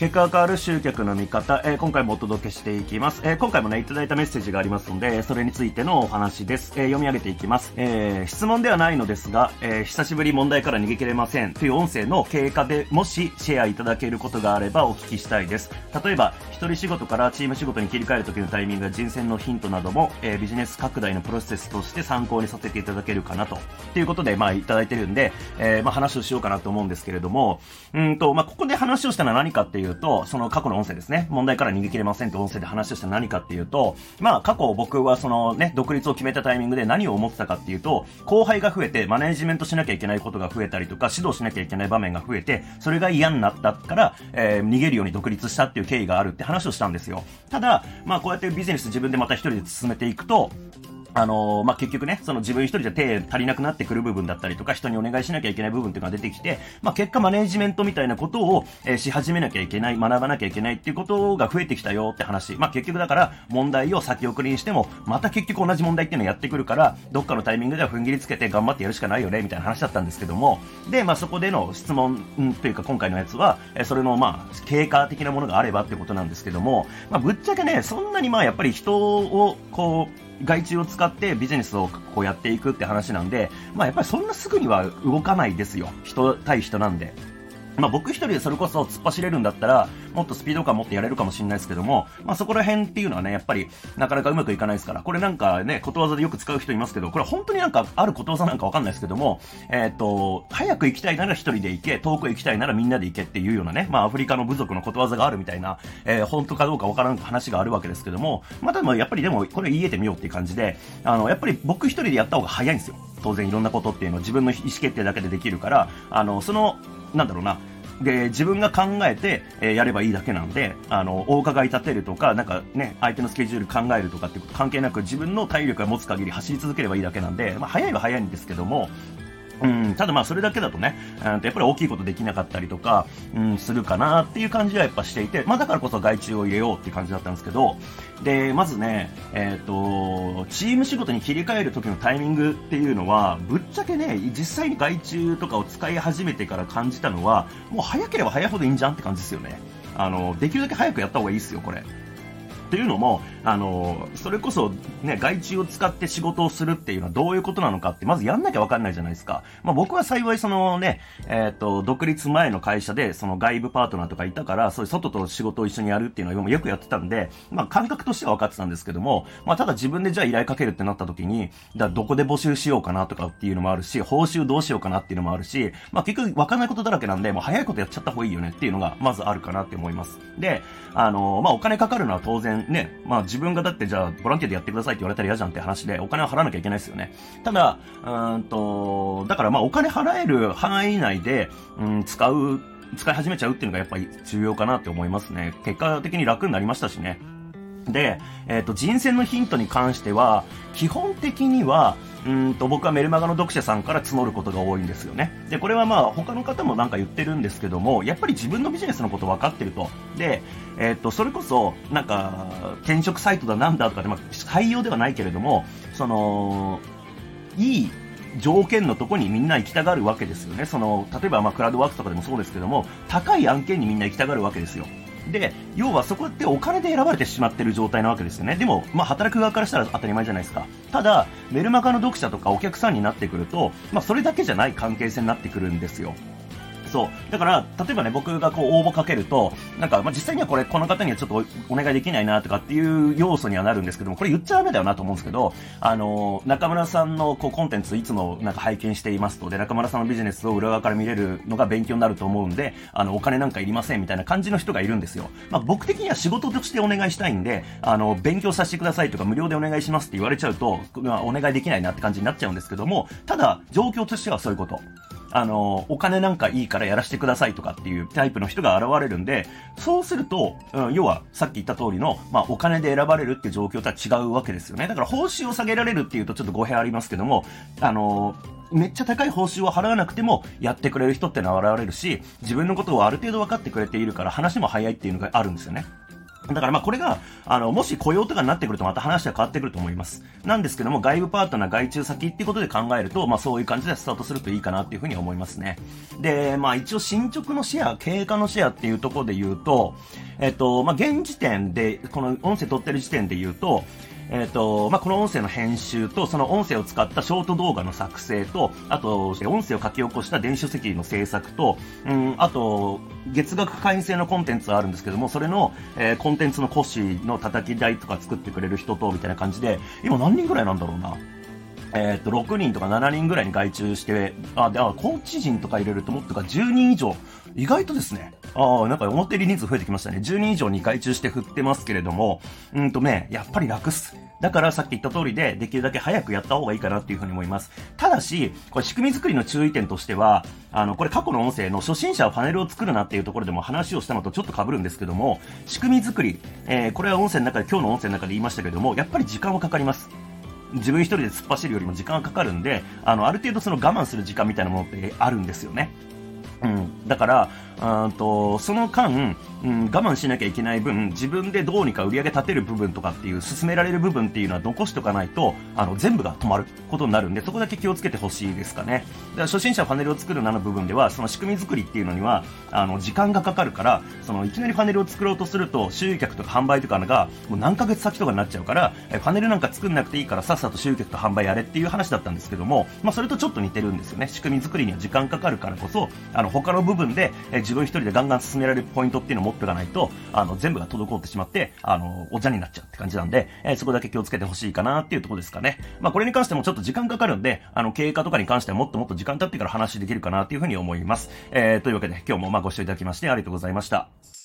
結果が変わる集客の見方、えー、今回もお届けしていきます。えー、今回もね、いただいたメッセージがありますので、それについてのお話です。えー、読み上げていきます。えー、質問ではないのですが、えー、久しぶり問題から逃げ切れませんという音声の経過でもしシェアいただけることがあればお聞きしたいです。例えば、一人仕事からチーム仕事に切り替える時のタイミングや人選のヒントなども、えー、ビジネス拡大のプロセスとして参考にさせていただけるかなと。ということで、まあ、いただいてるんで、えー、まあ、話をしようかなと思うんですけれども、うんと、まあ、ここで話をしたのは何かっていうと、その過去の音声ですね。問題から逃げ切れませんって音声で話をした何かっていうと、まあ過去僕はそのね、独立を決めたタイミングで何を思ってたかっていうと、後輩が増えてマネジメントしなきゃいけないことが増えたりとか、指導しなきゃいけない場面が増えて、それが嫌になったから、えー、逃げるように独立したっていう経緯があるって話をしたんですよ。ただ、まあこうやってビジネス自分でまた一人で進めていくと、あのー、まあ、結局ね、その自分一人じゃ手足りなくなってくる部分だったりとか、人にお願いしなきゃいけない部分っていうのが出てきて、まあ、結果マネージメントみたいなことを、えー、し始めなきゃいけない、学ばなきゃいけないっていうことが増えてきたよって話。まあ、結局だから問題を先送りにしても、また結局同じ問題っていうのをやってくるから、どっかのタイミングでは踏ん切りつけて頑張ってやるしかないよね、みたいな話だったんですけども、で、まあ、そこでの質問というか今回のやつは、えー、それのまあ、経過的なものがあればってことなんですけども、まあ、ぶっちゃけね、そんなにまあ、やっぱり人をこう、害虫を使ってビジネスをこうやっていくって話なんで、まあやっぱりそんなすぐには動かないですよ。人対人なんで。まあ、僕一人でそれこそ突っ走れるんだったら、もっとスピード感持ってやれるかもしれないですけども、まあ、そこら辺っていうのはね、やっぱり、なかなかうまくいかないですから、これなんかね、ことわざでよく使う人いますけど、これ本当になんかあることわざなんかわかんないですけども、えっ、ー、と、早く行きたいなら一人で行け、遠く行きたいならみんなで行けっていうようなね、まあ、アフリカの部族のことわざがあるみたいな、えー、本当かどうかわからん話があるわけですけども、まあ、でもやっぱりでも、これ言えてみようっていう感じで、あの、やっぱり僕一人でやった方が早いんですよ。当然いろんなことっていうのを自分の意思決定だけでできるから、あの、その、なんだろうな、で、自分が考えて、えー、やればいいだけなんで、あの、お伺い立てるとか、なんかね、相手のスケジュール考えるとかってこと関係なく自分の体力が持つ限り走り続ければいいだけなんで、まあ、早いは早いんですけども、うん、ただまあそれだけだとね、うん、やっぱり大きいことできなかったりとか、うん、するかなっていう感じはやっぱしていて、まあだからこそ外注を入れようっていう感じだったんですけど、で、まずね、えっ、ー、と、チーム仕事に切り替える時のタイミングっていうのは、ぶっちゃけね、実際に外注とかを使い始めてから感じたのは、もう早ければ早いほどいいんじゃんって感じですよね。あの、できるだけ早くやった方がいいですよ、これ。っていうのも、あの、それこそね、外注を使って仕事をするっていうのはどういうことなのかって、まずやんなきゃわかんないじゃないですか。まあ僕は幸いそのね、えっ、ー、と、独立前の会社で、その外部パートナーとかいたから、そういう外と仕事を一緒にやるっていうのはよくやってたんで、まあ感覚としては分かってたんですけども、まあただ自分でじゃあ依頼かけるってなった時に、だどこで募集しようかなとかっていうのもあるし、報酬どうしようかなっていうのもあるし、まあ結局分かんないことだらけなんで、もう早いことやっちゃった方がいいよねっていうのがまずあるかなって思います。で、あの、まあお金かかるのは当然ね、まあ自分がだってじゃあボランティアでやってくださいって言われたら嫌じゃんって話でお金を払わなきゃいけないですよね。ただ、うんと、だからまあお金払える範囲内で、うん、使う、使い始めちゃうっていうのがやっぱり重要かなって思いますね。結果的に楽になりましたしね。で、えっ、ー、と、人選のヒントに関しては、基本的には、うんと僕はメルマガの読者さんから募ることが多いんですよね。で、これはまあ他の方もなんか言ってるんですけども、やっぱり自分のビジネスのこと分かってると。で、えっ、と、それこそ、なんか、転職サイトだなんだとかで、まあ採用ではないけれども、その、いい条件のとこにみんな行きたがるわけですよね。その、例えばまあクラウドワークとかでもそうですけども、高い案件にみんな行きたがるわけですよ。で、要はそこってお金で選ばれてしまってる状態なわけですよね。でも、まあ、働く側からしたら当たり前じゃないですか。ただ、メルマガの読者とかお客さんになってくると、まあ、それだけじゃない関係性になってくるんですよ。そう。だから、例えばね、僕がこう応募かけると、なんか、まあ、実際にはこれ、この方にはちょっとお願いできないなとかっていう要素にはなるんですけども、これ言っちゃダメだよなと思うんですけど、あの、中村さんのこうコンテンツいつもなんか拝見していますと、で、中村さんのビジネスを裏側から見れるのが勉強になると思うんで、あの、お金なんかいりませんみたいな感じの人がいるんですよ。まあ、僕的には仕事としてお願いしたいんで、あの、勉強させてくださいとか無料でお願いしますって言われちゃうと、まあ、お願いできないなって感じになっちゃうんですけども、ただ、状況としてはそういうこと。あの、お金なんかいいからやらせてくださいとかっていうタイプの人が現れるんで、そうすると、うん、要はさっき言った通りの、まあ、お金で選ばれるっていう状況とは違うわけですよね。だから報酬を下げられるっていうとちょっと語弊ありますけども、あの、めっちゃ高い報酬を払わなくてもやってくれる人ってのは現れるし、自分のことをある程度分かってくれているから話も早いっていうのがあるんですよね。だからまあこれが、あの、もし雇用とかになってくるとまた話は変わってくると思います。なんですけども、外部パートナー、外注先っていうことで考えると、まあそういう感じでスタートするといいかなっていうふうに思いますね。で、まあ一応進捗のシェア、経過のシェアっていうところで言うと、えっと、まあ現時点で、この音声取ってる時点で言うと、え、ー、と、まあ、この音声の編集と、その音声を使ったショート動画の作成と、あと、音声を書き起こした電子書籍の制作と、うん、あと、月額会員制のコンテンツはあるんですけども、それの、えー、コンテンツの講師の叩き台とか作ってくれる人と、みたいな感じで、今何人ぐらいなんだろうな。えっ、と、6人とか7人ぐらいに外注して、あ、で、あ、コーチ陣とか入れるともっとか10人以上、意外とですね、ああ、なんか思ったより人数増えてきましたね。10人以上に外注して振ってますけれども、うんとね、やっぱり楽っす。だからさっき言った通りで、できるだけ早くやった方がいいかなっていうふうに思います。ただし、これ仕組み作りの注意点としては、あの、これ過去の音声の初心者はパネルを作るなっていうところでも話をしたのとちょっと被るんですけども、仕組み作り、えー、これは音声の中で、今日の音声の中で言いましたけども、やっぱり時間はかかります。自分一人で突っ走るよりも時間がかかるんで、あの、ある程度その我慢する時間みたいなものってあるんですよね。うん。だから、うんと、その間、うん、我慢しなきゃいけない分、自分でどうにか売り上げ立てる部分とかっていう、進められる部分っていうのは残しとかないと、あの、全部が止まることになるんで、そこだけ気をつけてほしいですかね。だから初心者パネルを作るなの部分では、その仕組み作りっていうのには、あの、時間がかかるから、その、いきなりパネルを作ろうとすると、集客とか販売とかが、もう何ヶ月先とかになっちゃうから、えパネルなんか作んなくていいから、さっさと集客と販売やれっていう話だったんですけども、まあ、それとちょっと似てるんですよね。仕組み作りには時間かかるからこそ、あの、他の部分で、え自分一人でガンガン進められるポイントっていうのを持っていかないと、あの、全部が滞ってしまって、あの、お茶になっちゃうって感じなんで、え、そこだけ気をつけてほしいかなっていうとこですかね。まあ、これに関してもちょっと時間かかるんで、あの、経過とかに関してはもっともっと時間経ってから話できるかなっていうふうに思います。えー、というわけで、今日もまあご視聴いただきましてありがとうございました。